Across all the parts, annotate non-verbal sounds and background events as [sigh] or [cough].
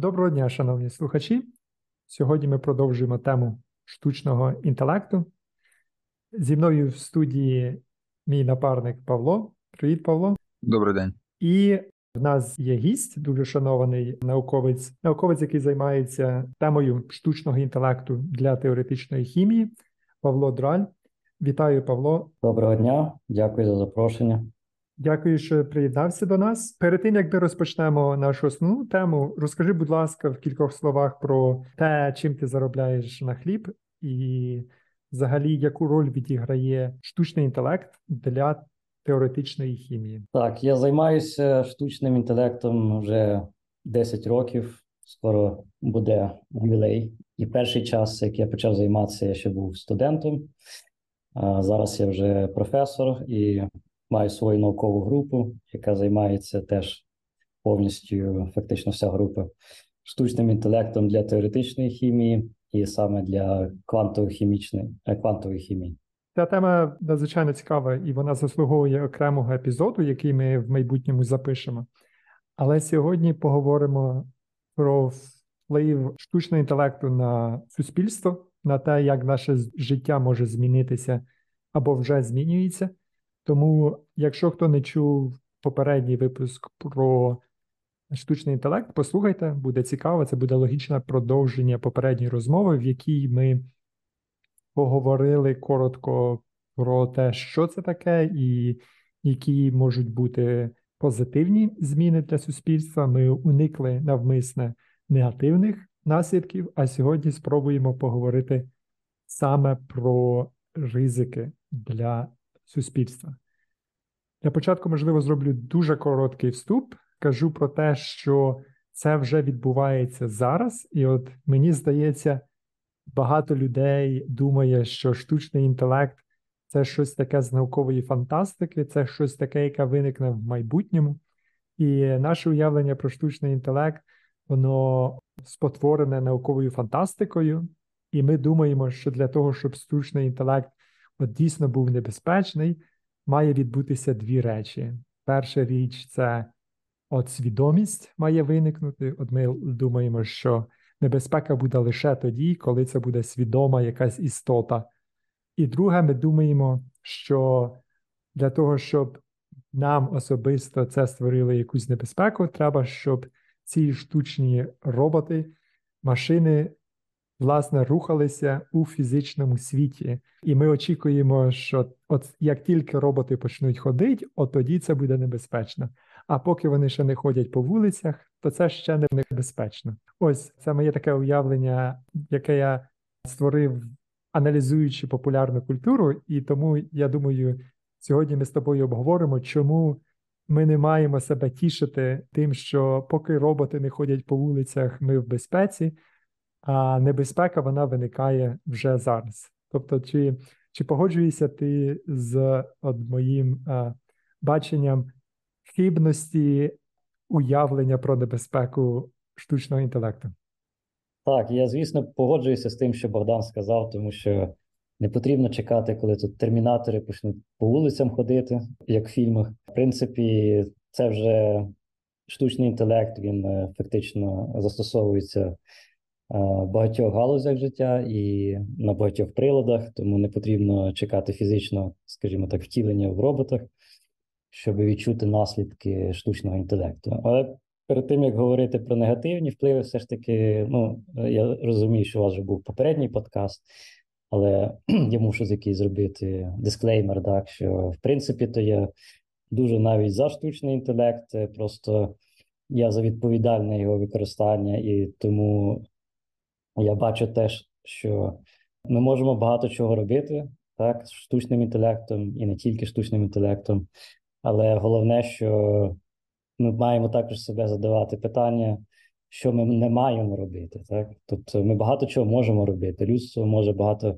Доброго дня, шановні слухачі. Сьогодні ми продовжуємо тему штучного інтелекту. Зі мною в студії мій напарник Павло. Привіт, Павло. Добрий день. І в нас є гість, дуже шанований науковець, науковець, який займається темою штучного інтелекту для теоретичної хімії, Павло Драль. Вітаю, Павло. Доброго дня, дякую за запрошення. Дякую, що приєднався до нас. Перед тим як ми розпочнемо нашу основну тему, розкажи, будь ласка, в кількох словах про те, чим ти заробляєш на хліб, і взагалі яку роль відіграє штучний інтелект для теоретичної хімії. Так, я займаюся штучним інтелектом вже 10 років. Скоро буде ювілей. І перший час, як я почав займатися, я ще був студентом. А зараз я вже професор і маю свою наукову групу, яка займається теж повністю, фактично, вся група штучним інтелектом для теоретичної хімії і саме для е, квантової хімії. Ця тема надзвичайно цікава, і вона заслуговує окремого епізоду, який ми в майбутньому запишемо. Але сьогодні поговоримо про вплив штучного інтелекту на суспільство, на те, як наше життя може змінитися або вже змінюється. Тому, якщо хто не чув попередній випуск про штучний інтелект, послухайте, буде цікаво, це буде логічне продовження попередньої розмови, в якій ми поговорили коротко про те, що це таке, і які можуть бути позитивні зміни для суспільства. Ми уникли навмисне негативних наслідків, а сьогодні спробуємо поговорити саме про ризики для суспільства. Для початку, можливо, зроблю дуже короткий вступ. Кажу про те, що це вже відбувається зараз, і от мені здається, багато людей думає, що штучний інтелект це щось таке з наукової фантастики, це щось таке, яке виникне в майбутньому. І наше уявлення про штучний інтелект, воно спотворене науковою фантастикою, і ми думаємо, що для того, щоб штучний інтелект от дійсно був небезпечний, має відбутися дві речі. Перша річ це от свідомість має виникнути. От ми думаємо, що небезпека буде лише тоді, коли це буде свідома якась істота. І друге, ми думаємо, що для того, щоб нам особисто це створило якусь небезпеку, треба, щоб ці штучні роботи, машини власне рухалися у фізичному світі, і ми очікуємо, що от як тільки роботи почнуть ходити, от тоді це буде небезпечно. А поки вони ще не ходять по вулицях, то це ще не небезпечно. Ось це моє таке уявлення, яке я створив, аналізуючи популярну культуру, і тому я думаю, сьогодні ми з тобою обговоримо, чому. Ми не маємо себе тішити тим, що поки роботи не ходять по вулицях, ми в безпеці, а небезпека вона виникає вже зараз. Тобто, чи чи погоджуєшся ти з от моїм а, баченням хибності уявлення про небезпеку штучного інтелекту? Так, я звісно погоджуюся з тим, що Богдан сказав, тому що не потрібно чекати, коли тут термінатори почнуть по вулицям ходити, як в фільмах. В принципі, це вже штучний інтелект, він е, фактично застосовується в багатьох галузях життя і на багатьох приладах, тому не потрібно чекати фізично, скажімо так, втілення в роботах, щоб відчути наслідки штучного інтелекту. Але перед тим як говорити про негативні впливи, все ж таки, ну я розумію, що у вас вже був попередній подкаст. Але [clears throat] я мушу якийсь зробити дисклеймер, так що в принципі то я дуже навіть за штучний інтелект, просто я за відповідальне його використання, і тому я бачу теж, що ми можемо багато чого робити, так, з штучним інтелектом і не тільки штучним інтелектом, але головне, що ми маємо також себе задавати питання, що ми не маємо робити. Так? Тобто ми багато чого можемо робити. Людство може багато е,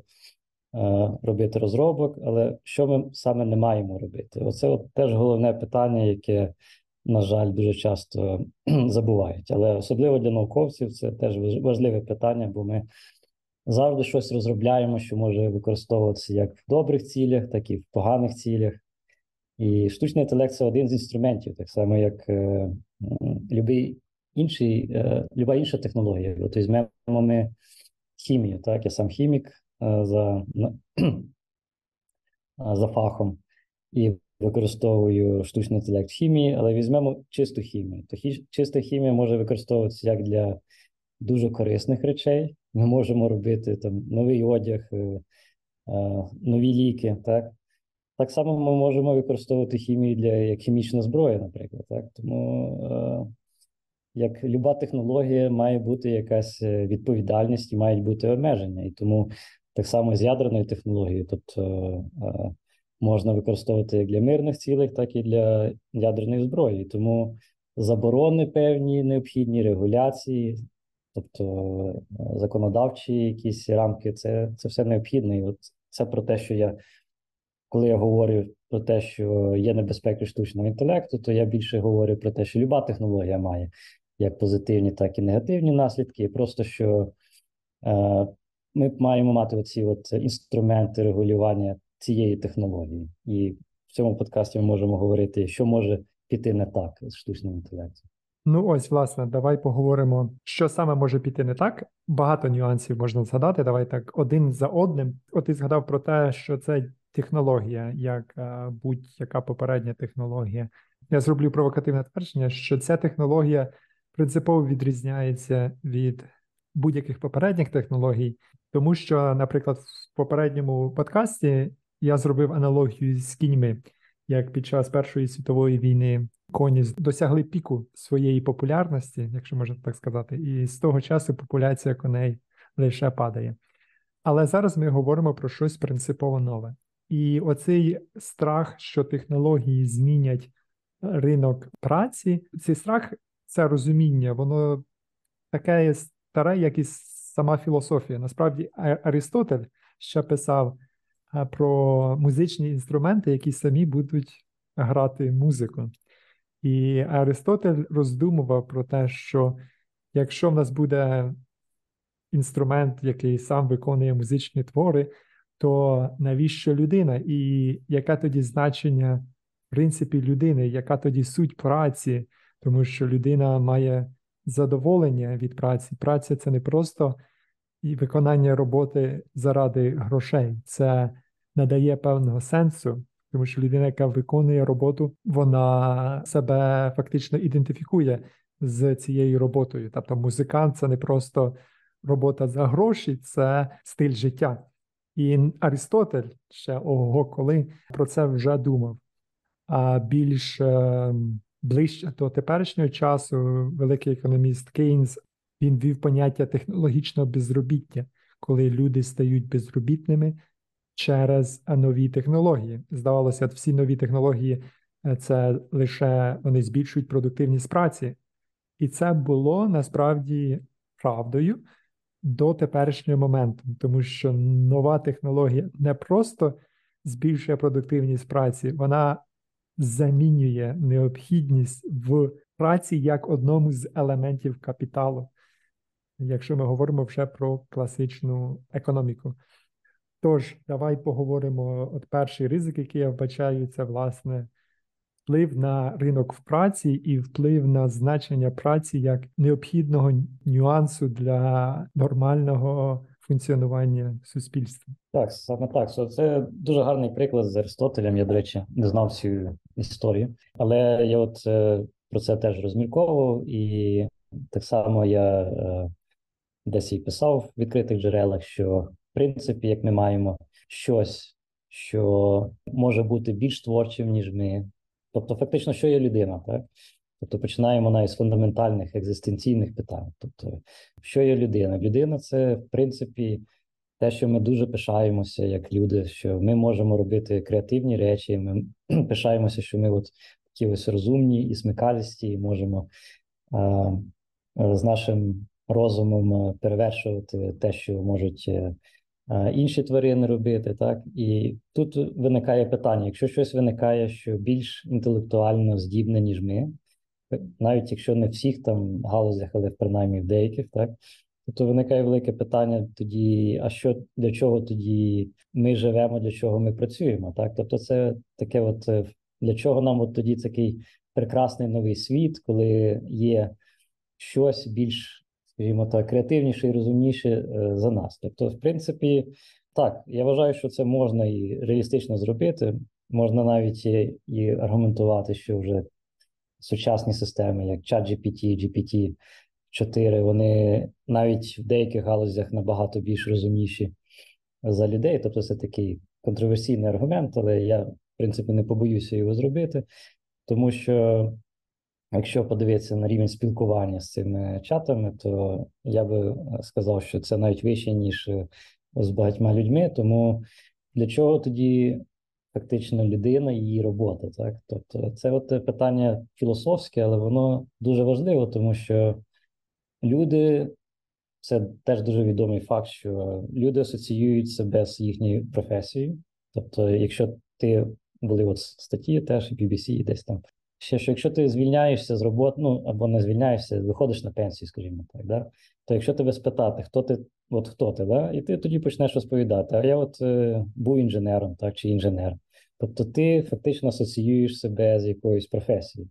робити розробок, але що ми саме не маємо робити? Оце от теж головне питання, яке на жаль, дуже часто [clears throat] забувають. Але особливо для науковців це теж важливе питання, бо ми завжди щось розробляємо, що може використовуватися як в добрих цілях, так і в поганих цілях. І штучний інтелект це один з інструментів, так само, як е, будь-який інший, е, люба інша технологія. От візьмемо ми хімію, так, я сам хімік е, за, [clears throat] за фахом і використовую штучний інтелект в хімії, але візьмемо чисту хімію. То хі, чиста хімія може використовуватися як для дуже корисних речей. Ми можемо робити там новий одяг, е, е, нові ліки. Так Так само ми можемо використовувати хімію для як хімічна зброя, наприклад. Так? Тому е, як люба технологія має бути якась відповідальність і мають бути обмеження. І тому так само з ядерною технологією, тобто можна використовувати як для мирних цілей, так і для ядерної зброї. Тому заборони певні необхідні регуляції, тобто законодавчі якісь рамки, це це все необхідно. І от це про те, що я коли я говорю про те, що є небезпеки штучного інтелекту, то я більше говорю про те, що люба технологія має як позитивні, так і негативні наслідки. Просто що е, ми маємо мати оці от інструменти регулювання цієї технології, і в цьому подкасті ми можемо говорити, що може піти не так з штучним інтелектом. Ну ось, власне, давай поговоримо, що саме може піти не так. Багато нюансів можна згадати. Давай так один за одним. От ти згадав про те, що це технологія, як е, будь-яка попередня технологія. Я зроблю провокативне твердження, що ця технологія принципово відрізняється від будь-яких попередніх технологій, тому що, наприклад, в попередньому подкасті я зробив аналогію з кіньми, як під час Першої світової війни коні досягли піку своєї популярності, якщо можна так сказати, і з того часу популяція коней лише падає. Але зараз ми говоримо про щось принципово нове. І оцей страх, що технології змінять ринок праці, цей страх, це розуміння, воно таке старе, як і сама філософія. Насправді, Аристотель ще писав про музичні інструменти, які самі будуть грати музику. І Аристотель роздумував про те, що якщо в нас буде інструмент, який сам виконує музичні твори, то навіщо людина? І яке тоді значення, в принципі, людини, яка тоді суть праці, тому що людина має задоволення від праці. Праця це не просто виконання роботи заради грошей, це надає певного сенсу, тому що людина, яка виконує роботу, вона себе фактично ідентифікує з цією роботою. Тобто, музикант це не просто робота за гроші, це стиль життя. І Аристотель ще ого, коли про це вже думав. А більш е, ближче до теперішнього часу, великий економіст Кейнс він вів поняття технологічного безробіття, коли люди стають безробітними через нові технології. Здавалося, всі нові технології е, це лише вони збільшують продуктивність праці, і це було насправді правдою до теперішнього моменту, тому що нова технологія не просто збільшує продуктивність праці, вона замінює необхідність в праці як одному з елементів капіталу. Якщо ми говоримо вже про класичну економіку. Тож, давай поговоримо. От перший ризик, який я вбачаю, це власне вплив на ринок в праці і вплив на значення праці як необхідного нюансу для нормального функціонування суспільства. Так, саме так. Це дуже гарний приклад з Аристотелем. Я, до речі, не знав цю історію, але я от е, про це теж розмірковував, і так само я е, десь і писав в відкритих джерелах, що в принципі, як ми маємо щось, що може бути більш творчим, ніж ми. Тобто, фактично, що є людина, так? Тобто починаємо навіть з фундаментальних екзистенційних питань. Тобто, що є людина? Людина це, в принципі, те, що ми дуже пишаємося, як люди, що ми можемо робити креативні речі. Ми [clears throat] пишаємося, що ми от такі ось розумні і смикалісті, і можемо а, з нашим розумом перевершувати те, що можуть е, інші тварини робити, так? І тут виникає питання: якщо щось виникає, що більш інтелектуально здібне, ніж ми, навіть якщо не всіх там галузях, але принаймні в деяких, так? То виникає велике питання тоді: а що для чого тоді ми живемо, для чого ми працюємо? Так, тобто, це таке, от для чого нам от тоді такий прекрасний новий світ, коли є щось більш, скажімо так, креативніше і розумніше е, за нас. Тобто, в принципі, так, я вважаю, що це можна і реалістично зробити. Можна навіть і, аргументувати, що вже сучасні системи, як ChatGPT, GPT 4, вони навіть в деяких галузях набагато більш розумніші за людей. Тобто, це такий контроверсійний аргумент, але я, в принципі, не побоюся його зробити, тому що. Якщо подивитися на рівень спілкування з цими чатами, то я би сказав, що це навіть вище, ніж з багатьма людьми. Тому для чого тоді фактично людина і її робота? Так, тобто, це от питання філософське, але воно дуже важливо, тому що люди це теж дуже відомий факт, що люди асоціюють себе з їхньою професією. Тобто, якщо ти були от статті, теж і BBC, і десь там. Ще що якщо ти звільняєшся з роботи, ну або не звільняєшся, виходиш на пенсію, скажімо так, да? то якщо тебе спитати, хто ти, от хто ти, да? і ти тоді почнеш розповідати, а я от е, був інженером, так, чи інженер. Тобто ти фактично асоціюєш себе з якоюсь професією.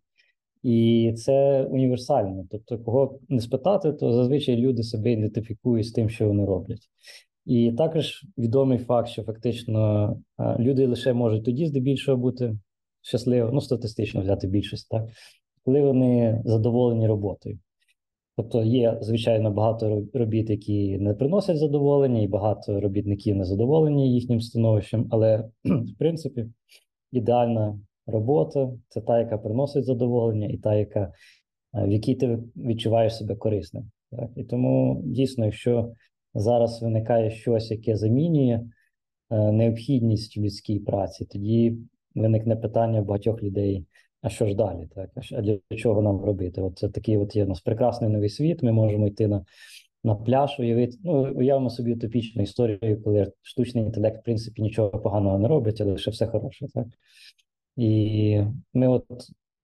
І це універсально. Тобто, кого не спитати, то зазвичай люди себе ідентифікують з тим, що вони роблять. І також відомий факт, що фактично люди лише можуть тоді здебільшого бути щасливі, ну статистично взяти більшість, так коли вони задоволені роботою. Тобто є, звичайно, багато робіт, які не приносять задоволення, і багато робітників не задоволені їхнім становищем, але в принципі ідеальна робота це та, яка приносить задоволення, і та, яка в якій ти відчуваєш себе корисним. Так? І тому дійсно, якщо зараз виникає щось, яке замінює е, необхідність людській праці, тоді виникне питання багатьох людей: а що ж далі? Так? А для чого нам робити? От це такий от є у нас прекрасний новий світ. Ми можемо йти на на пляж, уявити. Ну, уявимо собі утопічну історію, коли штучний інтелект, в принципі, нічого поганого не робить, але лише все хороше. Так? І ми от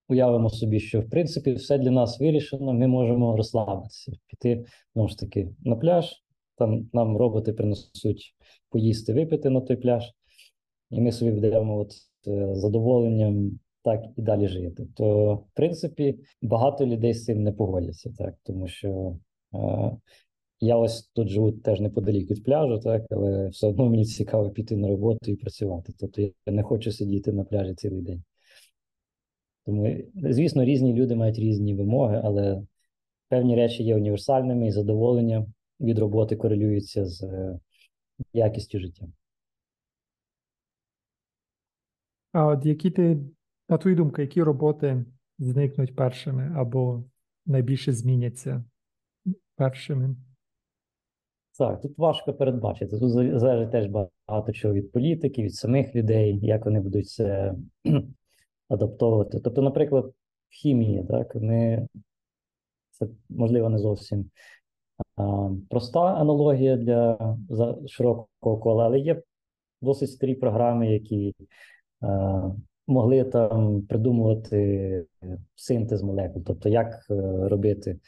уявимо собі, що в принципі все для нас вирішено, ми можемо розслабитися, піти знову ж таки на пляж. Там нам роботи принесуть поїсти, випити на той пляж, і ми собі будемо от задоволенням так і далі жити. То, в принципі, багато людей з цим не погодяться, так тому що е, я ось тут живу теж неподалік від пляжу, так але все одно мені цікаво піти на роботу і працювати. Тобто я не хочу сидіти на пляжі цілий день. Тому, звісно, різні люди мають різні вимоги, але певні речі є універсальними і задоволення від роботи корелюються з е, якістю життя. А от які ти, на твою думку, які роботи зникнуть першими або найбільше зміняться першими? Так, тут важко передбачити. Тут залежить теж багато чого від політики, від самих людей, як вони будуть це [clears throat] адаптовувати. Тобто, наприклад, в хімії, так, ми це можливо не зовсім а, проста аналогія для широкого кола, але є досить старі програми, які могли там придумувати синтез молекул, тобто як е, робити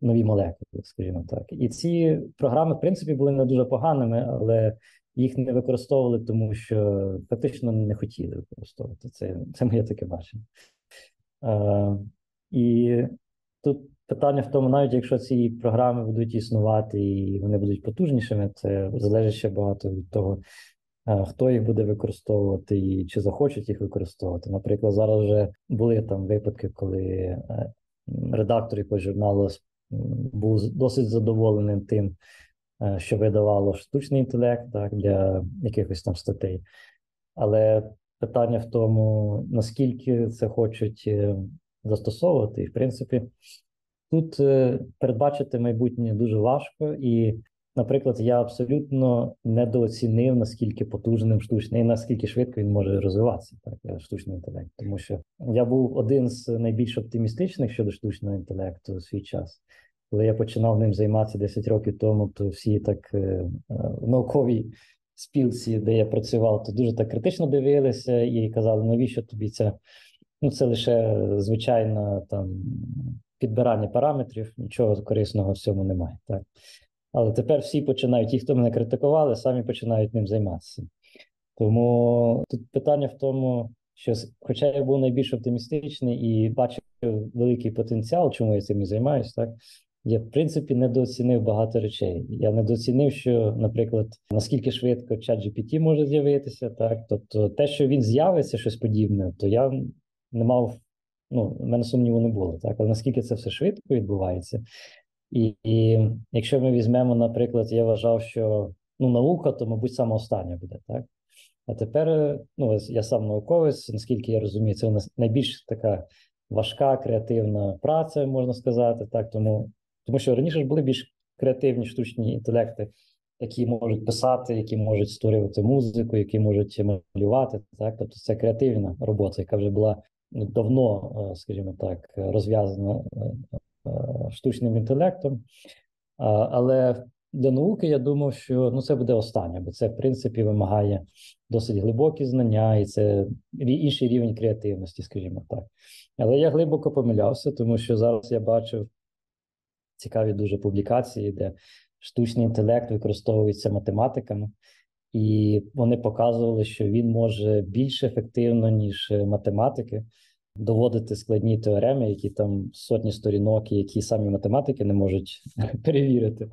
нові молекули, скажімо так. І ці програми, в принципі, були не дуже поганими, але їх не використовували, тому що фактично не хотіли використовувати. Це це моє таке бачення. Е, І тут питання в тому, навіть якщо ці програми будуть існувати і вони будуть потужнішими, це залежить ще багато від того. Хто їх буде використовувати і чи захочуть їх використовувати? Наприклад, зараз вже були там випадки, коли е, редактор якогось журналу був досить задоволеним тим, е, що видавало штучний інтелект так, для якихось там статей. Але питання в тому, наскільки це хочуть е, застосовувати, і в принципі, тут передбачити майбутнє дуже важко, і, наприклад, я абсолютно недооцінив, наскільки потужним штучний, і наскільки швидко він може розвиватися, так, штучний інтелект. Тому що я був один з найбільш оптимістичних щодо штучного інтелекту у свій час. Коли я починав ним займатися 10 років тому, то всі так в е, науковій спілці, де я працював, то дуже так критично дивилися і казали, навіщо тобі це? Ну, це лише звичайно там підбирання параметрів, нічого корисного в цьому немає. Так? Але тепер всі починають, ті, хто мене критикували, самі починають ним займатися. Тому тут питання в тому, що, хоча я був найбільш оптимістичний і бачив великий потенціал, чому я цим і займаюся, так я в принципі недооцінив багато речей. Я недооцінив, що, наприклад, наскільки швидко ChatGPT може з'явитися, так тобто, те, що він з'явиться, щось подібне, то я не мав. Ну, в мене сумніву не було, так але наскільки це все швидко відбувається, і, і якщо ми візьмемо, наприклад, я вважав, що ну наука, то мабуть саме остання буде, так. А тепер ну я сам науковець, наскільки я розумію, це у нас найбільш така важка креативна праця, можна сказати, так тому тому що раніше ж були більш креативні штучні інтелекти, які можуть писати, які можуть створювати музику, які можуть малювати. Так, тобто це креативна робота, яка вже була давно, е, скажімо так, розв'язана е, штучним інтелектом. Але для науки я думав, що ну це буде останнє, бо це в принципі вимагає досить глибокі знання, і це інший рівень креативності, скажімо так. Але я глибоко помилявся, тому що зараз я бачив цікаві дуже публікації, де штучний інтелект використовується математиками, і вони показували, що він може більш ефективно, ніж математики, доводити складні теореми, які там сотні сторінок, які самі математики не можуть [laughs] перевірити.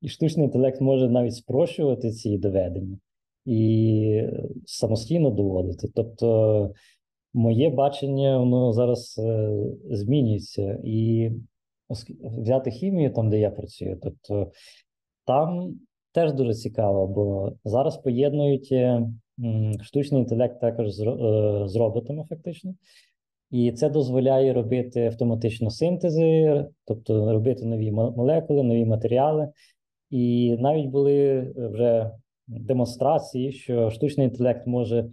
І штучний інтелект може навіть спрощувати ці доведення і самостійно доводити. Тобто, моє бачення воно зараз е, змінюється і взяти хімію, там де я працюю, тобто там теж дуже цікаво, бо зараз поєднують е, штучний інтелект також з, е, з роботами, фактично. І це дозволяє робити автоматично синтези, тобто робити нові молекули, нові матеріали. І навіть були вже демонстрації, що штучний інтелект може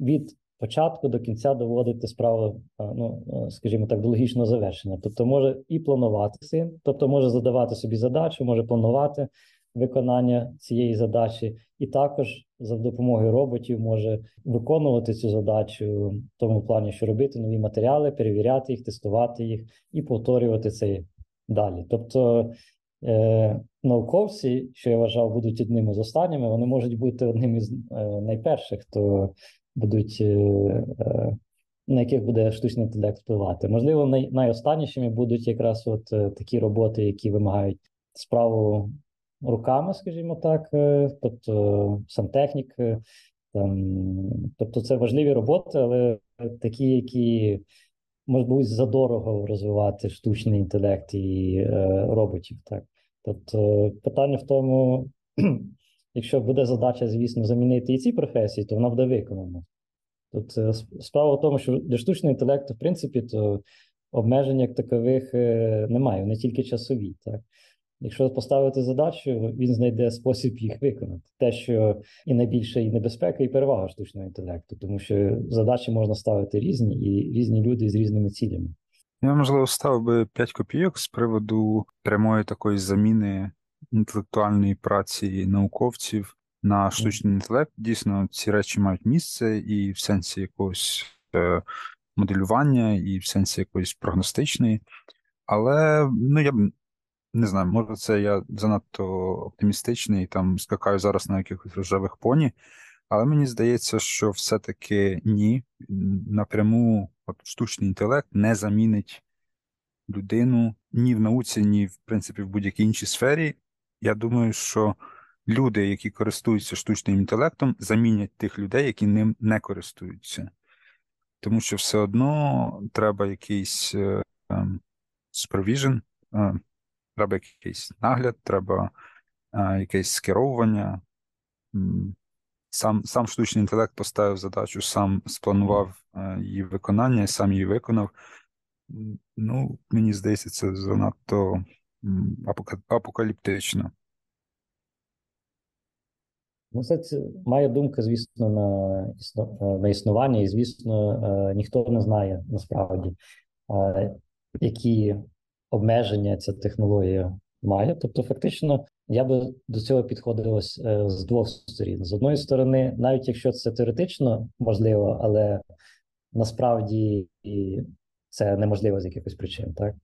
від початку до кінця доводити справу, ну скажімо так, до логічного завершення. Тобто, може і планувати син, тобто може задавати собі задачу, може планувати виконання цієї задачі, і також за допомогою роботів може виконувати цю задачу в тому плані, що робити нові матеріали, перевіряти їх, тестувати їх і повторювати це далі. Тобто е, науковці, що я вважав, будуть одними з останніми, вони можуть бути одним із е, найперших, хто будуть, е, е, на яких буде штучний інтелект впливати. Можливо, най, найостаннішими будуть якраз от е, такі роботи, які вимагають справу руками, скажімо так, тобто сантехнік. Там, тобто це важливі роботи, але такі, які можуть задорого розвивати штучний інтелект і е, роботів. Так, тобто питання в тому, [clears throat] Якщо буде задача, звісно, замінити і ці професії, то вона буде виконана. Тут е, справа в тому, що для штучного інтелекту, в принципі, то обмежень як такових е, немає, вони тільки часові. Так? Якщо поставити задачу, він знайде спосіб їх виконати. Те, що і найбільше і небезпека, і перевага штучного інтелекту, тому що задачі можна ставити різні і різні люди з різними цілями. Я можливо ставив би 5 копійок з приводу прямої такої заміни інтелектуальної праці науковців на штучний інтелект. Дійсно, ці речі мають місце і в сенсі якогось е, моделювання, і в сенсі якоїсь прогностичної. Але ну я б не знаю, може, це я занадто оптимістичний там скакаю зараз на якихось рожевих поні. Але мені здається, що все-таки ні, напряму от штучний інтелект не замінить людину ні в науці, ні в принципі в будь-якій іншій сфері. Я думаю, що люди, які користуються штучним інтелектом, замінять тих людей, які ним не користуються. Тому що все одно треба якийсь е, ем, supervision, е, треба якийсь нагляд, треба е, якесь скеровування. Сам сам штучний інтелект поставив задачу, сам спланував її виконання і сам її виконав. Ну, мені здається, це занадто апокаліптично. Ну, це, це має думка, звісно, на е, на існування, і, звісно, е, ніхто не знає насправді, е, які обмеження ця технологія має. Тобто, фактично, я би до цього підходилось з двох сторін. З одної сторони, навіть якщо це теоретично можливо, але насправді це неможливо з якихось причин, так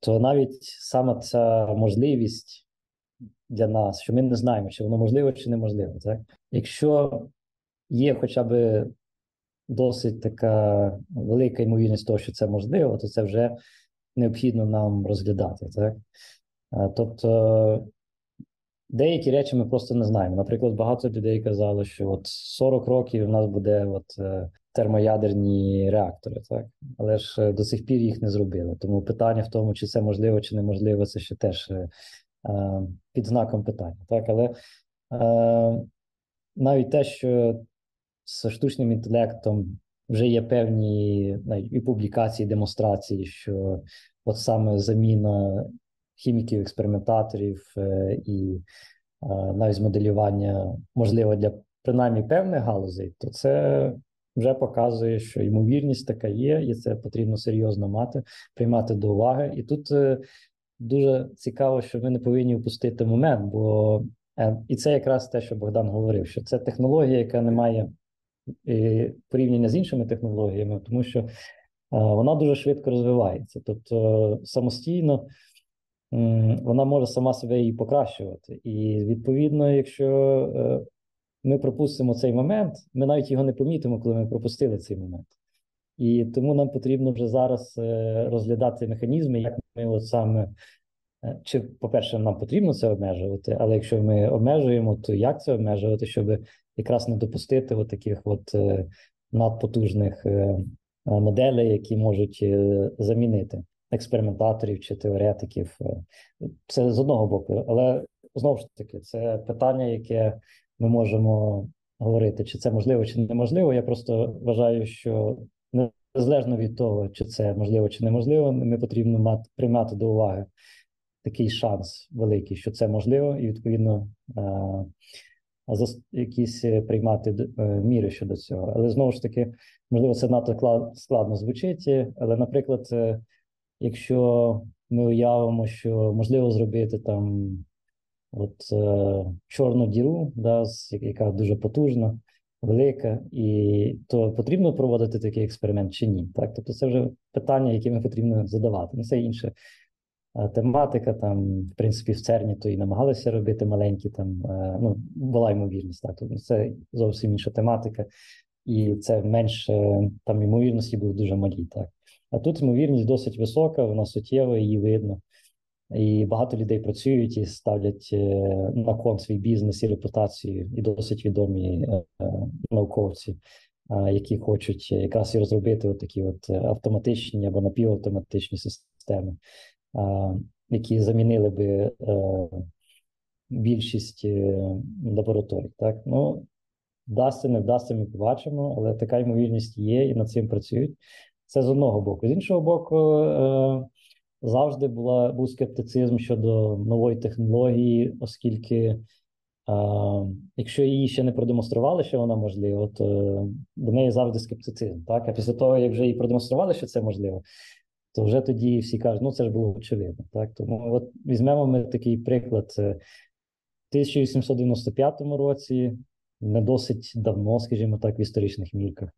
то навіть саме ця можливість для нас, що ми не знаємо, чи воно можливо чи неможливо. Так? Якщо є хоча б досить така велика ймовірність того, що це можливо, то це вже необхідно нам розглядати. Так? Тобто деякі речі ми просто не знаємо. Наприклад, багато людей казали, що от 40 років у нас буде от термоядерні реактори, так але ж до цих пір їх не зробили. Тому питання в тому, чи це можливо, чи неможливо, це ще теж під знаком питання. Так, але навіть те, що з штучним інтелектом вже є певні навіть і публікації, і демонстрації, що от саме заміна хіміків, експериментаторів е, і навіть моделювання можливо для принаймні певних галузей, то це вже показує, що ймовірність така є, і це потрібно серйозно мати, приймати до уваги. І тут е, дуже цікаво, що ми не повинні впустити момент, бо е, і це якраз те, що Богдан говорив, що це технологія, яка не має порівняння з іншими технологіями, тому що вона дуже швидко розвивається. Тобто самостійно вона може сама себе і покращувати. І відповідно, якщо е, ми пропустимо цей момент, ми навіть його не помітимо, коли ми пропустили цей момент. І тому нам потрібно вже зараз е, розглядати механізми, як ми от саме. Е, чи, по-перше, нам потрібно це обмежувати, але якщо ми обмежуємо, то як це обмежувати, щоб якраз не допустити от таких от надпотужних моделей, які можуть замінити експериментаторів чи теоретиків. Це з одного боку, але знову ж таки, це питання, яке ми можемо говорити, чи це можливо, чи неможливо. Я просто вважаю, що незалежно від того, чи це можливо, чи неможливо, ми потрібно мати приймати до уваги такий шанс великий, що це можливо, і відповідно якісь приймати е, міри щодо цього. Але знову ж таки, можливо, це надто складно звучить, але, наприклад, е, якщо ми уявимо, що можливо зробити там от е, чорну діру, да, яка дуже потужна, велика, і то потрібно проводити такий експеримент чи ні? Так, тобто це вже питання, які ми потрібно задавати. Ну, це інше. Тематика там, в принципі, в ЦЕРНі то і намагалися робити маленькі там, е, ну, була ймовірність, так. Тобто це зовсім інша тематика, і це менше там ймовірності були дуже малі. так. А тут ймовірність досить висока, вона суттєва, її видно. І багато людей працюють і ставлять е, на кон свій бізнес і репутацію, і досить відомі е, науковці, які хочуть якраз і розробити от такі от автоматичні або напівавтоматичні системи, які замінили би е, більшість лабораторій. Так, ну вдасться, не вдасться, ми побачимо, але така ймовірність є, і над цим працюють. Це з одного боку. З іншого боку, е, завжди була був скептицизм щодо нової технології, оскільки, е, якщо її ще не продемонстрували, що вона можлива, то до неї завжди скептицизм. Так? А після того, як вже її продемонстрували, що це можливо, то вже тоді всі кажуть, ну це ж було очевидно. Так? Тому от візьмемо ми такий приклад. В 1895 році, не досить давно, скажімо так, в історичних мірках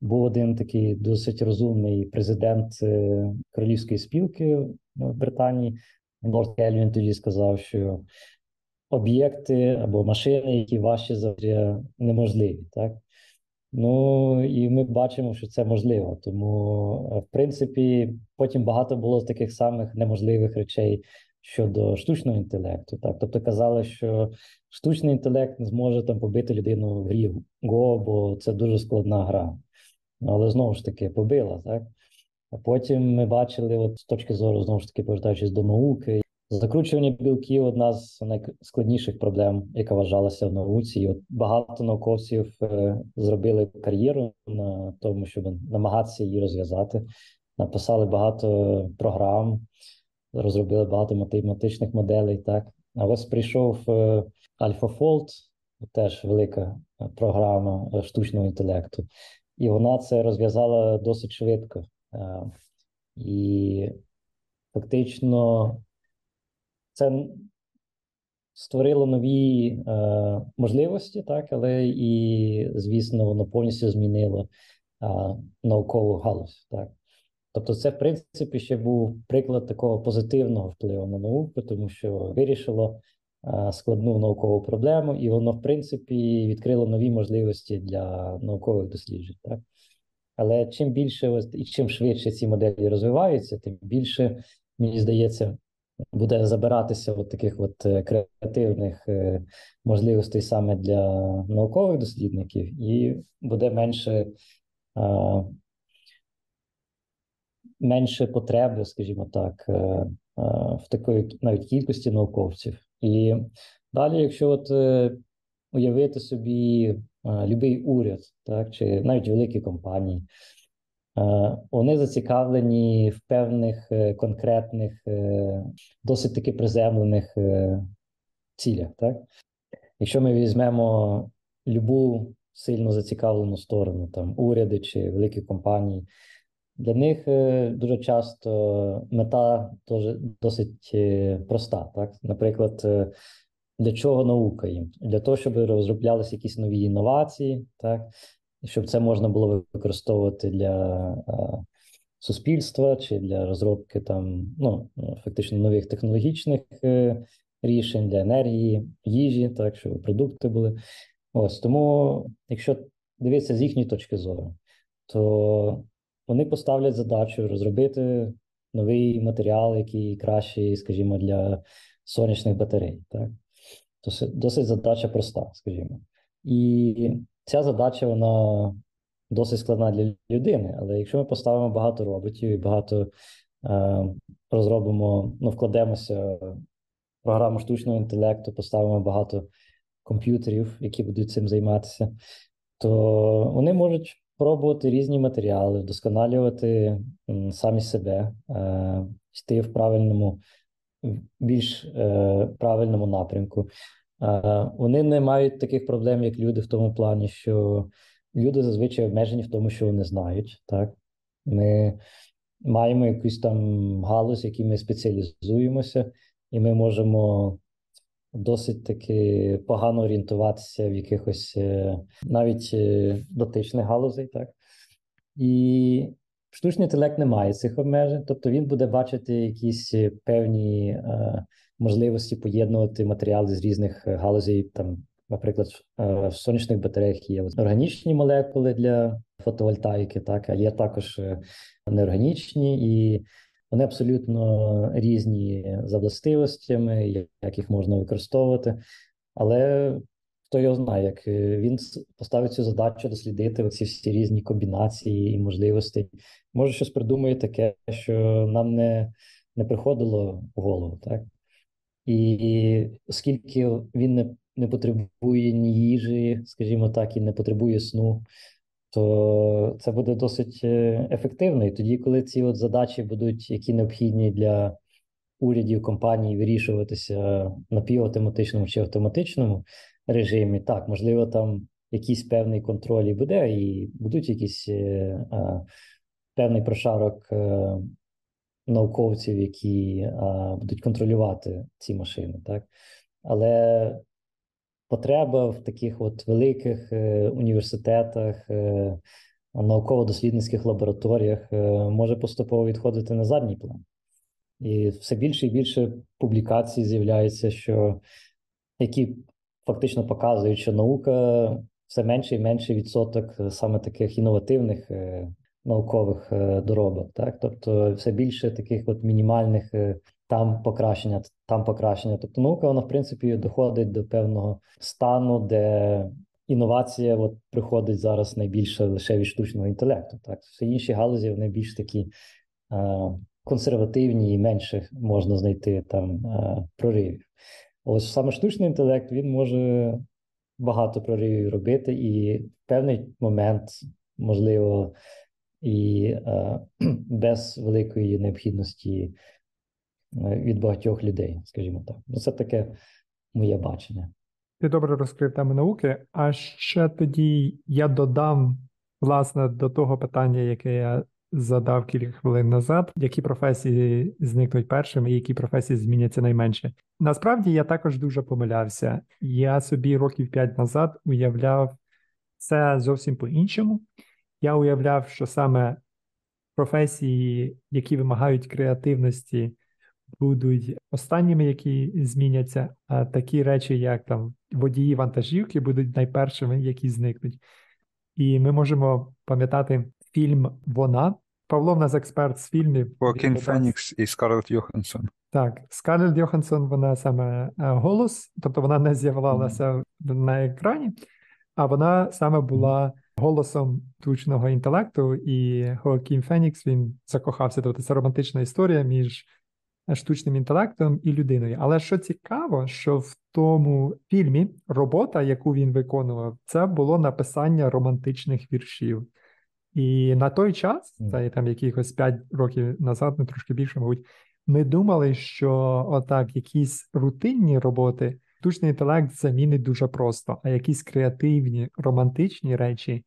був один такий досить розумний президент е, королівської спілки в Британії. Лорд Кельвін тоді сказав, що об'єкти або машини, які важчі за неможливі, так. Ну і ми бачимо, що це можливо. Тому, е, в принципі, потім багато було таких самих неможливих речей щодо штучного інтелекту. Так, тобто казали, що штучний інтелект не зможе там побити людину в грі Го, бо це дуже складна гра. Але знову ж таки побила, так? А потім ми бачили, от з точки зору, знову ж таки, повертаючись до науки, закручування білків одна з найскладніших проблем, яка вважалася в науці. І от Багато науковців е, зробили кар'єру на тому, щоб намагатися її розв'язати. Написали багато програм, розробили багато математичних моделей. Так, а ось прийшов е, AlphaFold, теж велика програма е, штучного інтелекту і вона це розв'язала досить швидко. Е, і фактично це створило нові е, можливості, так, але і, звісно, воно повністю змінило е, наукову галузь. Так. Тобто, це, в принципі, ще був приклад такого позитивного впливу на науку, тому що вирішило складну наукову проблему, і воно, в принципі, відкрило нові можливості для наукових досліджень. Так? Але чим більше і чим швидше ці моделі розвиваються, тим більше, мені здається, буде забиратися от таких от е, креативних е, можливостей саме для наукових дослідників, і буде менше менше потреби, скажімо так, е, в такої навіть кількості науковців. І далі, якщо от уявити собі будь-який уряд, так, чи навіть великі компанії, вони зацікавлені в певних е, конкретних, е, досить таки приземлених е, цілях. Так? Якщо ми візьмемо любу сильно зацікавлену сторону, там уряди чи великі компанії, для них дуже часто мета досить проста. Так? Наприклад, для чого наука їм? Для того, щоб розроблялися якісь нові інновації, так? Щоб це можна було використовувати для суспільства чи для розробки там, ну, фактично нових технологічних е, рішень для енергії, їжі, так, щоб продукти були. Ось тому, якщо дивитися з їхньої точки зору, то вони поставлять задачу розробити новий матеріал, який кращий, скажімо, для сонячних батарей. Так? Досить, досить задача проста, скажімо. І Ця задача вона досить складна для людини, але якщо ми поставимо багато роботів і багато е, розробимо, ну, вкладемося в програму штучного інтелекту, поставимо багато комп'ютерів, які будуть цим займатися, то вони можуть пробувати різні матеріали, вдосконалювати самі себе, е, йти в правильному, більш е, правильному напрямку. Вони не мають таких проблем, як люди, в тому плані, що люди зазвичай обмежені в тому, що вони знають. Так? Ми маємо якусь там галузь, в якій ми спеціалізуємося, і ми можемо досить таки погано орієнтуватися в якихось е, навіть е, дотичних галузей. Так? І штучний інтелект не має цих обмежень, тобто він буде бачити якісь певні. Можливості поєднувати матеріали з різних е, галузей. Там, наприклад, е, в сонячних батареях є органічні молекули для фотовольтаїки, так а є також е, неорганічні, і вони абсолютно різні за властивостями, як їх можна використовувати. Але хто його знає, як він поставить цю задачу дослідити оці всі різні комбінації і можливості, може щось придумає таке, що нам не не приходило в голову, так і оскільки він не не потребує ні їжі, скажімо так, і не потребує сну, то це буде досить е, ефективно. І тоді, коли ці от задачі будуть які необхідні для урядів компаній вирішуватися на півавтоматичному чи автоматичному режимі, так можливо, там якийсь певний контроль і буде, і будуть якісь е, а, певний прошарок. Е, науковців, які а, будуть контролювати ці машини, так але потреба в таких от великих е, університетах, е, науково-дослідницьких лабораторіях е, може поступово відходити на задній план. І все більше і більше публікацій з'являється, що які фактично показують, що наука все менше і менше відсоток саме таких інновативних наукових е, доробок, так тобто все більше таких от мінімальних е, там покращення, там покращення. Тобто наука, вона в принципі доходить до певного стану, де інновація от приходить зараз найбільше лише від штучного інтелекту. Так, все інші галузі вони більш такі е, консервативні і менше можна знайти там проривів. Ось саме штучний інтелект він може багато проривів робити, і в певний момент можливо і е, [clears throat] без великої необхідності е, від багатьох людей, скажімо так. Ну, це таке моє бачення. Ти добре розкрив тему науки. А ще тоді я додам власне до того питання, яке я задав кілька хвилин назад, які професії зникнуть першими, і які професії зміняться найменше. Насправді я також дуже помилявся. Я собі років п'ять назад уявляв це зовсім по-іншому я уявляв, що саме професії, які вимагають креативності, будуть останніми, які зміняться, а такі речі, як там водії вантажівки, будуть найпершими, які зникнуть. І ми можемо пам'ятати фільм Вона. Павло в нас експерт з фільмів. Хоакін Фенікс і Скарлетт Йоханссон. Так, Скарлетт Йоханссон, вона саме е, голос, тобто вона не з'являлася на екрані, а вона саме була голосом штучного інтелекту, і Хоакін Фенікс він закохався. Тобто це романтична історія між штучним інтелектом і людиною. Але що цікаво, що в тому фільмі робота, яку він виконував, це було написання романтичних віршів. І на той час, це там якихось 5 років назад, ну трошки більше, мабуть, ми думали, що отак якісь рутинні роботи штучний інтелект замінить дуже просто, а якісь креативні, романтичні речі,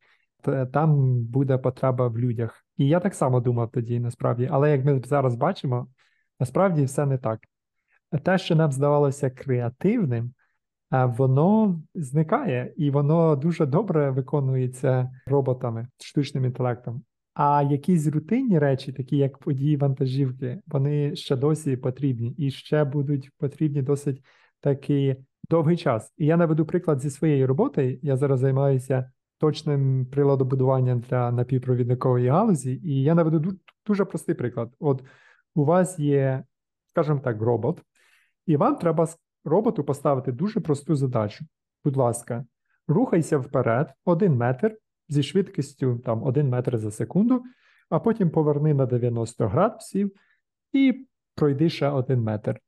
там буде потреба в людях. І я так само думав тоді, насправді, але як ми зараз бачимо, насправді все не так. Те, що нам здавалося креативним, воно зникає, і воно дуже добре виконується роботами, штучним інтелектом. А якісь рутинні речі, такі як події вантажівки, вони ще досі потрібні і ще будуть потрібні досить такий довгий час. І я наведу приклад зі своєї роботи. Я зараз займаюся точним приладобудуванням для напівпровідникової галузі, і я наведу дуже простий приклад. От у вас є, скажімо так, робот, і вам треба роботу поставити дуже просту задачу. Будь ласка, рухайся вперед один метр зі швидкістю там 1 метр за секунду, а потім поверни на 90 градусів і пройди ще 1 метр.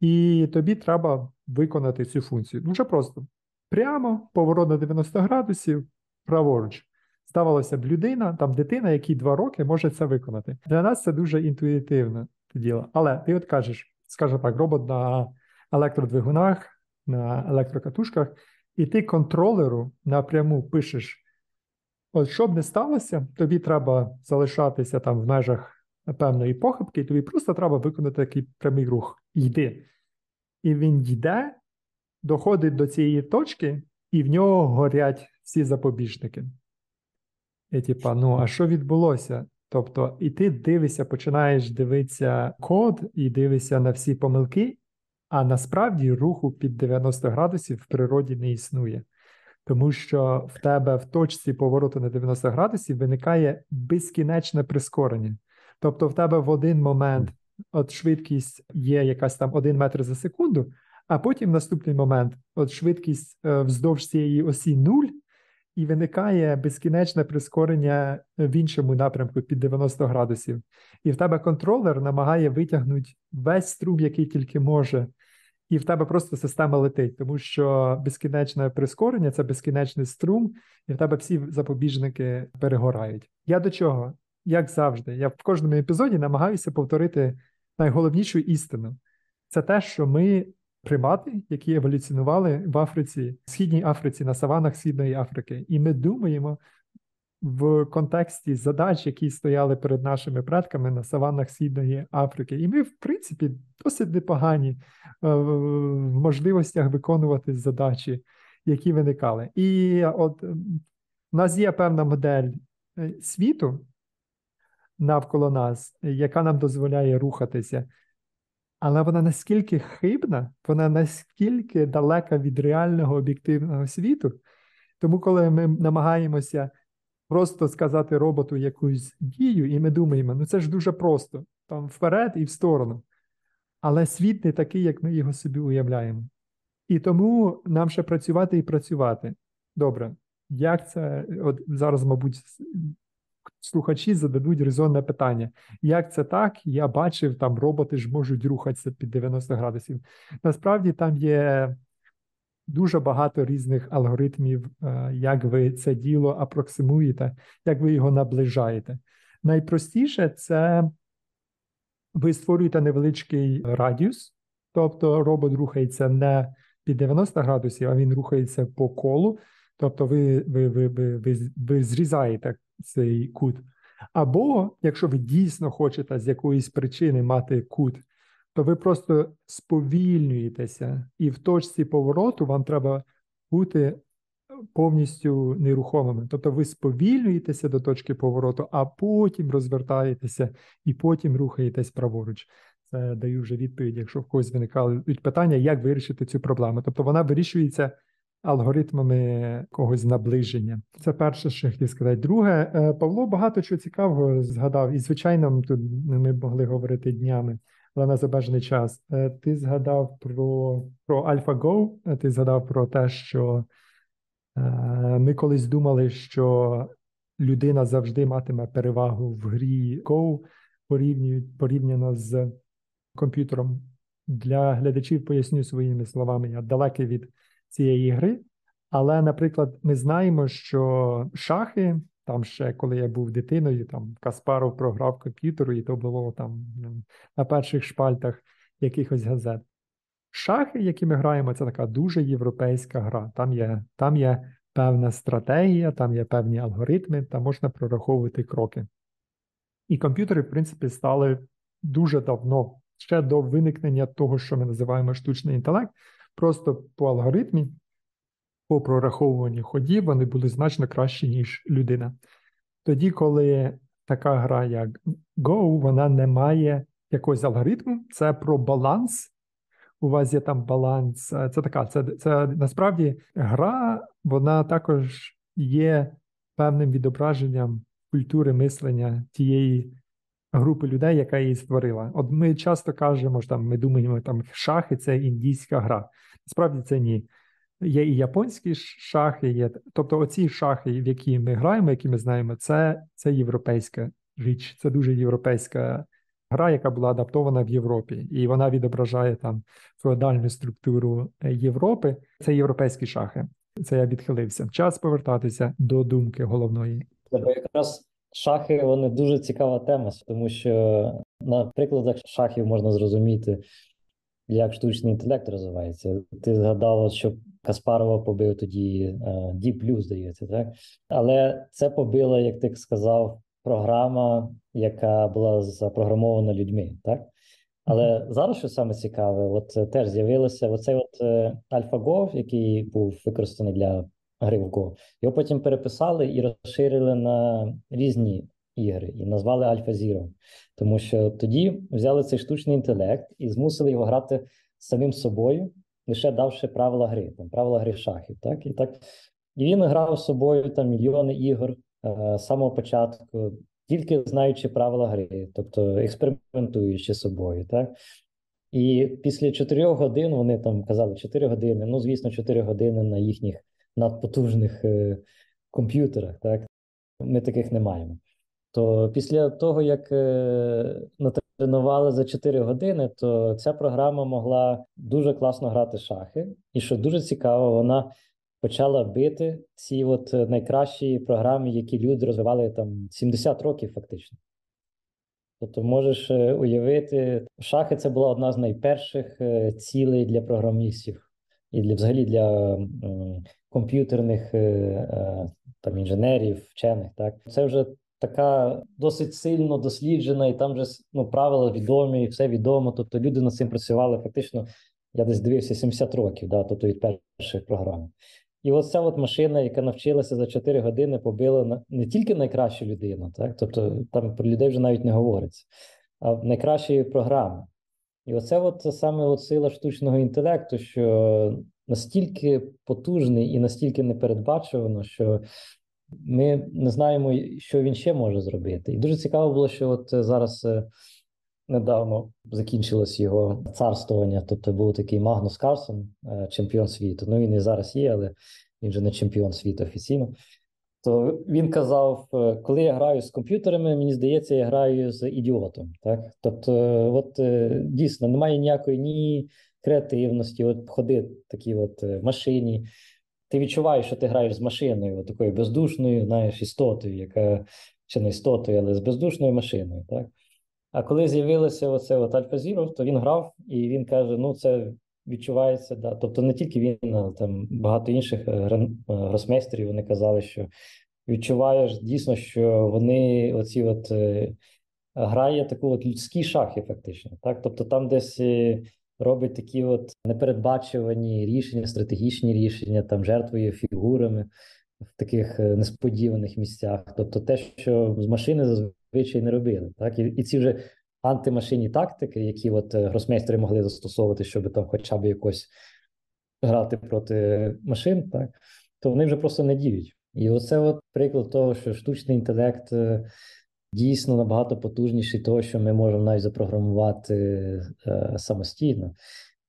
І тобі треба виконати цю функцію. Дуже просто. Прямо поворот на 90 градусів, праворуч. Здавалося б, людина, там дитина, якій 2 роки, може це виконати. Для нас це дуже інтуїтивне діло. Але ти от кажеш, скажімо так, робот на електродвигунах, на електрокатушках, і ти контролеру напряму пишеш. От що б не сталося, тобі треба залишатися там в межах певної похибки, і тобі просто треба виконати такий прямий рух. Йди. І він йде, доходить до цієї точки, і в нього горять всі запобіжники. І типа, ну, а що відбулося? Тобто, і ти дивишся, починаєш дивитися код і дивишся на всі помилки, а насправді руху під 90 градусів в природі не існує. Тому що в тебе в точці повороту на 90 градусів виникає безкінечне прискорення. Тобто, в тебе в один момент от швидкість є якась там 1 метр за секунду, а потім наступний момент от швидкість е, вздовж цієї осі 0, і виникає безкінечне прискорення в іншому напрямку під 90 градусів. І в тебе контролер намагає витягнути весь струм, який тільки може. І в тебе просто система летить, тому що безкінечне прискорення це безкінечний струм, і в тебе всі запобіжники перегорають. Я до чого? Як завжди, я в кожному епізоді намагаюся повторити найголовнішу істину. Це те, що ми примати, які еволюціонували в Африці, в Східній Африці, на саванах Східної Африки, і ми думаємо в контексті задач, які стояли перед нашими предками на саванах Східної Африки. І ми, в принципі, досить непогані е, в можливостях виконувати задачі, які виникали. І от у нас є певна модель е, світу навколо нас, яка нам дозволяє рухатися. Але вона наскільки хибна, вона наскільки далека від реального об'єктивного світу. Тому, коли ми намагаємося просто сказати роботу якусь дію, і ми думаємо, ну це ж дуже просто, там вперед і в сторону. Але світ не такий, як ми його собі уявляємо. І тому нам ще працювати і працювати. Добре, як це от зараз, мабуть, слухачі зададуть резонне питання. Як це так? Я бачив, там роботи ж можуть рухатися під 90 градусів. Насправді там є дуже багато різних алгоритмів, е, як ви це діло апроксимуєте, як ви його наближаєте. Найпростіше це ви створюєте невеличкий радіус, тобто робот рухається не під 90 градусів, а він рухається по колу. Тобто ви, ви, ви, ви, ви, ви зрізаєте цей кут. Або, якщо ви дійсно хочете з якоїсь причини мати кут, то ви просто сповільнюєтеся, і в точці повороту вам треба бути повністю нерухомими. Тобто ви сповільнюєтеся до точки повороту, а потім розвертаєтеся і потім рухаєтесь праворуч. Це даю вже відповідь, якщо в когось виникали питання, як вирішити цю проблему. Тобто вона вирішується алгоритмами когось наближення. Це перше, що я хотів сказати. Друге, е, Павло багато чого цікавого згадав, і звичайно, тут ми могли говорити днями, але на забежений час. Е, ти згадав про про AlphaGo, е, ти згадав про те, що ми колись думали, що людина завжди матиме перевагу в грі Go порівняно з комп'ютером. Для глядачів поясню своїми словами, я далекий від цієї гри. Але, наприклад, ми знаємо, що шахи, там ще коли я був дитиною, там Каспаров програв комп'ютеру, і то було там на перших шпальтах якихось газет. Шахи, які ми граємо, це така дуже європейська гра. Там є, Там є певна стратегія, там є певні алгоритми, там можна прораховувати кроки. І комп'ютери, в принципі, стали дуже давно, ще до виникнення того, що ми називаємо штучний інтелект, просто по алгоритмі, по прораховуванню ходів, вони були значно кращі, ніж людина. Тоді, коли така гра, як Go, вона не має якогось алгоритму, це про баланс. У вас є там баланс. Це така, це, це насправді гра, вона також є певним відображенням культури мислення тієї групи людей, яка її створила. От ми часто кажемо, що там ми думаємо, там шахи це індійська гра. Насправді це ні. Є і японські шахи, є. Тобто, оці шахи, в які ми граємо, які ми знаємо, це це європейська річ, це дуже європейська гра, яка була адаптована в Європі, і вона відображає там феодальну структуру Європи. Це європейські шахи. Це я відхилився. Час повертатися до думки головної. Бо якраз шахи вони дуже цікава тема, тому що на прикладах шахів можна зрозуміти, як штучний інтелект розвивається. Ти згадав, що Каспарова побив тоді Deep Blue, здається, так? Але це побила, як ти сказав, програма, яка була запрограмована людьми, так? Але зараз що саме цікаве, от теж з'явилося оцей от е, AlphaGo, який був використаний для гри в Go. Його потім переписали і розширили на різні ігри і назвали Alpha Zero. Тому що тоді взяли цей штучний інтелект і змусили його грати самим собою, лише давши правила гри, там правила гри шахів. Так? І так і він грав з собою там мільйони ігор е, з самого початку, тільки знаючи правила гри, тобто експериментуючи з собою. Так? І після чотирьох годин вони там казали 4 години, ну звісно, 4 години на їхніх надпотужних е, комп'ютерах. Так? Ми таких не маємо. То після того, як е, натренували за 4 години, то ця програма могла дуже класно грати шахи. І що дуже цікаво, вона почала бити ці от найкращі програми, які люди розвивали там 70 років, фактично. Тобто, можеш е, уявити, шахи це була одна з найперших цілей для програмістів і для взагалі для комп'ютерних е, е, там інженерів, вчених. Так це вже така досить сильно досліджена, і там вже ну, правила відомі, і все відомо. Тобто люди над цим працювали фактично. Я десь дивився 70 років, да, тобто від перших програм. І ось ця от машина, яка навчилася за 4 години, побила не тільки найкращу людину, так тобто там про людей вже навіть не говориться, а найкращі програми. І оце от саме от сила штучного інтелекту, що настільки потужний і настільки непередбачувано, що ми не знаємо, що він ще може зробити. І дуже цікаво було, що от зараз е, недавно закінчилось його царствування. Тобто був такий Магнус Карсон, е, чемпіон світу. Ну він і зараз є, але він же не чемпіон світу офіційно. То він казав: е, коли я граю з комп'ютерами, мені здається, я граю з ідіотом. Так, тобто, от дійсно немає ніякої ні креативності, от ходи такі от машині. Ти відчуваєш, що ти граєш з машиною, такою бездушною, знаєш, істотою, яка чи не істотою, але з бездушною машиною. так? А коли з'явилося оце от Альфа Зіро, то він грав і він каже: ну, це відчувається. Да. Тобто не тільки він, а там багато інших е, е, гросмейстерів вони казали, що відчуваєш дійсно, що вони оці от е, грає таку от людські шахи, фактично. так? Тобто там десь робить такі от непередбачувані рішення, стратегічні рішення, там жертвує фігурами в таких несподіваних місцях. Тобто, те, що з машини зазвичай не робили, так і, і ці вже антимашинні тактики, які от е, гросмейстери могли застосовувати, щоб там, хоча б якось грати проти машин, так то вони вже просто не діють. І оце от приклад того, що штучний інтелект е, дійсно набагато потужніший, того, що ми можемо навіть запрограмувати е, самостійно.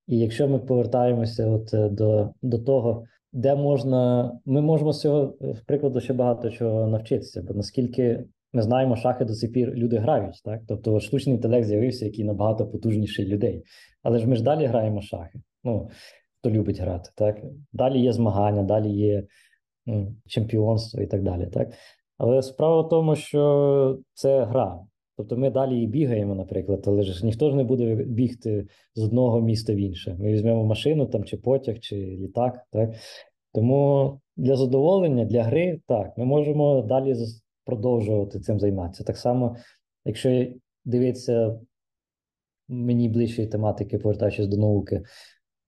І якщо ми повертаємося от е, до, до того, де можна, ми можемо з цього прикладу ще багато чого навчитися, бо наскільки ми знаємо, шахи до сих пір люди грають, так тобто штучний інтелект з'явився, який набагато потужніший людей. Але ж ми ж далі граємо шахи. Ну хто любить грати, так далі є змагання, далі є ну, чемпіонство і так далі. Так, але справа в тому, що це гра. Тобто ми далі і бігаємо, наприклад, але ж ніхто ж не буде бігти з одного міста в інше. Ми візьмемо машину там, чи потяг, чи літак. Так? Тому для задоволення, для гри, так, ми можемо далі продовжувати цим займатися. Так само, якщо дивитися мені ближчої тематики, повертаючись до науки,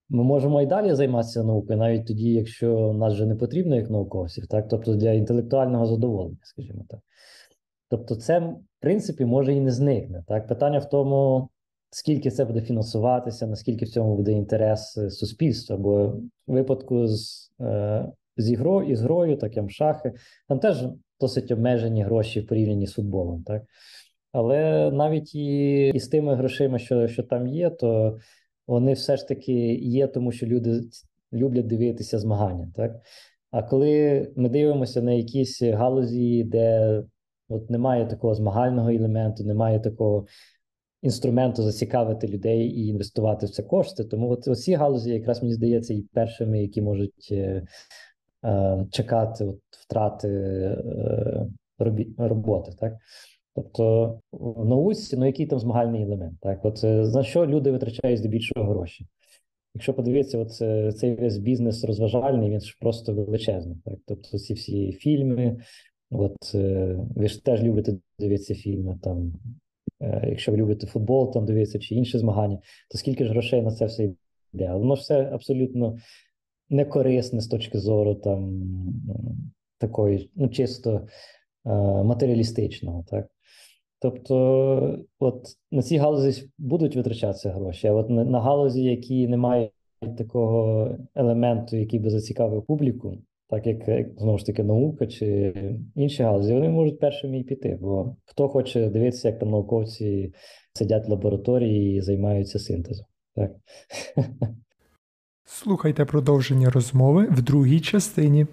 ми можемо і далі займатися наукою, навіть тоді, якщо нас вже не потрібно як науковців, так тобто для інтелектуального задоволення, скажімо так. Тобто, це в принципі може і не зникне. Так, питання в тому, скільки це буде фінансуватися, наскільки в цьому буде інтерес е, суспільства. Бо в випадку з е, з ігрою, із грою, таким шахи, там теж досить обмежені гроші в порівнянні з футболом. так. Але навіть і, і з тими грошима, що що там є, то вони все ж таки є, тому що люди люблять дивитися змагання. так. А коли ми дивимося на якісь галузі, де от немає такого змагального елементу, немає такого інструменту зацікавити людей і інвестувати в це кошти. Тому от ці галузі, якраз мені здається, і першими, які можуть е, е, чекати от, втрати е, робі, роботи. так. Тобто в науці, ну який там змагальний елемент? Так, от е, за що люди витрачають здебільшого гроші? Якщо подивитися, от е, цей весь бізнес розважальний, він ж просто величезний. Так, тобто ці всі фільми, от е, ви ж теж любите дивитися фільми. Там, якщо ви любите футбол, там дивитися чи інші змагання, то скільки ж грошей на це все йде? Але воно все абсолютно не корисне з точки зору там такої, ну чисто матеріалістичного, так. Тобто, от на ці галузі будуть витрачатися гроші, а от на, на галузі, які не мають такого елементу, який би зацікавив публіку, так як знову ж таки наука чи інші галузі, вони можуть першими і піти. Бо хто хоче дивитися, як там науковці сидять в лабораторії і займаються синтезом. Так. [laughs] Слухайте продовження розмови в другій частині.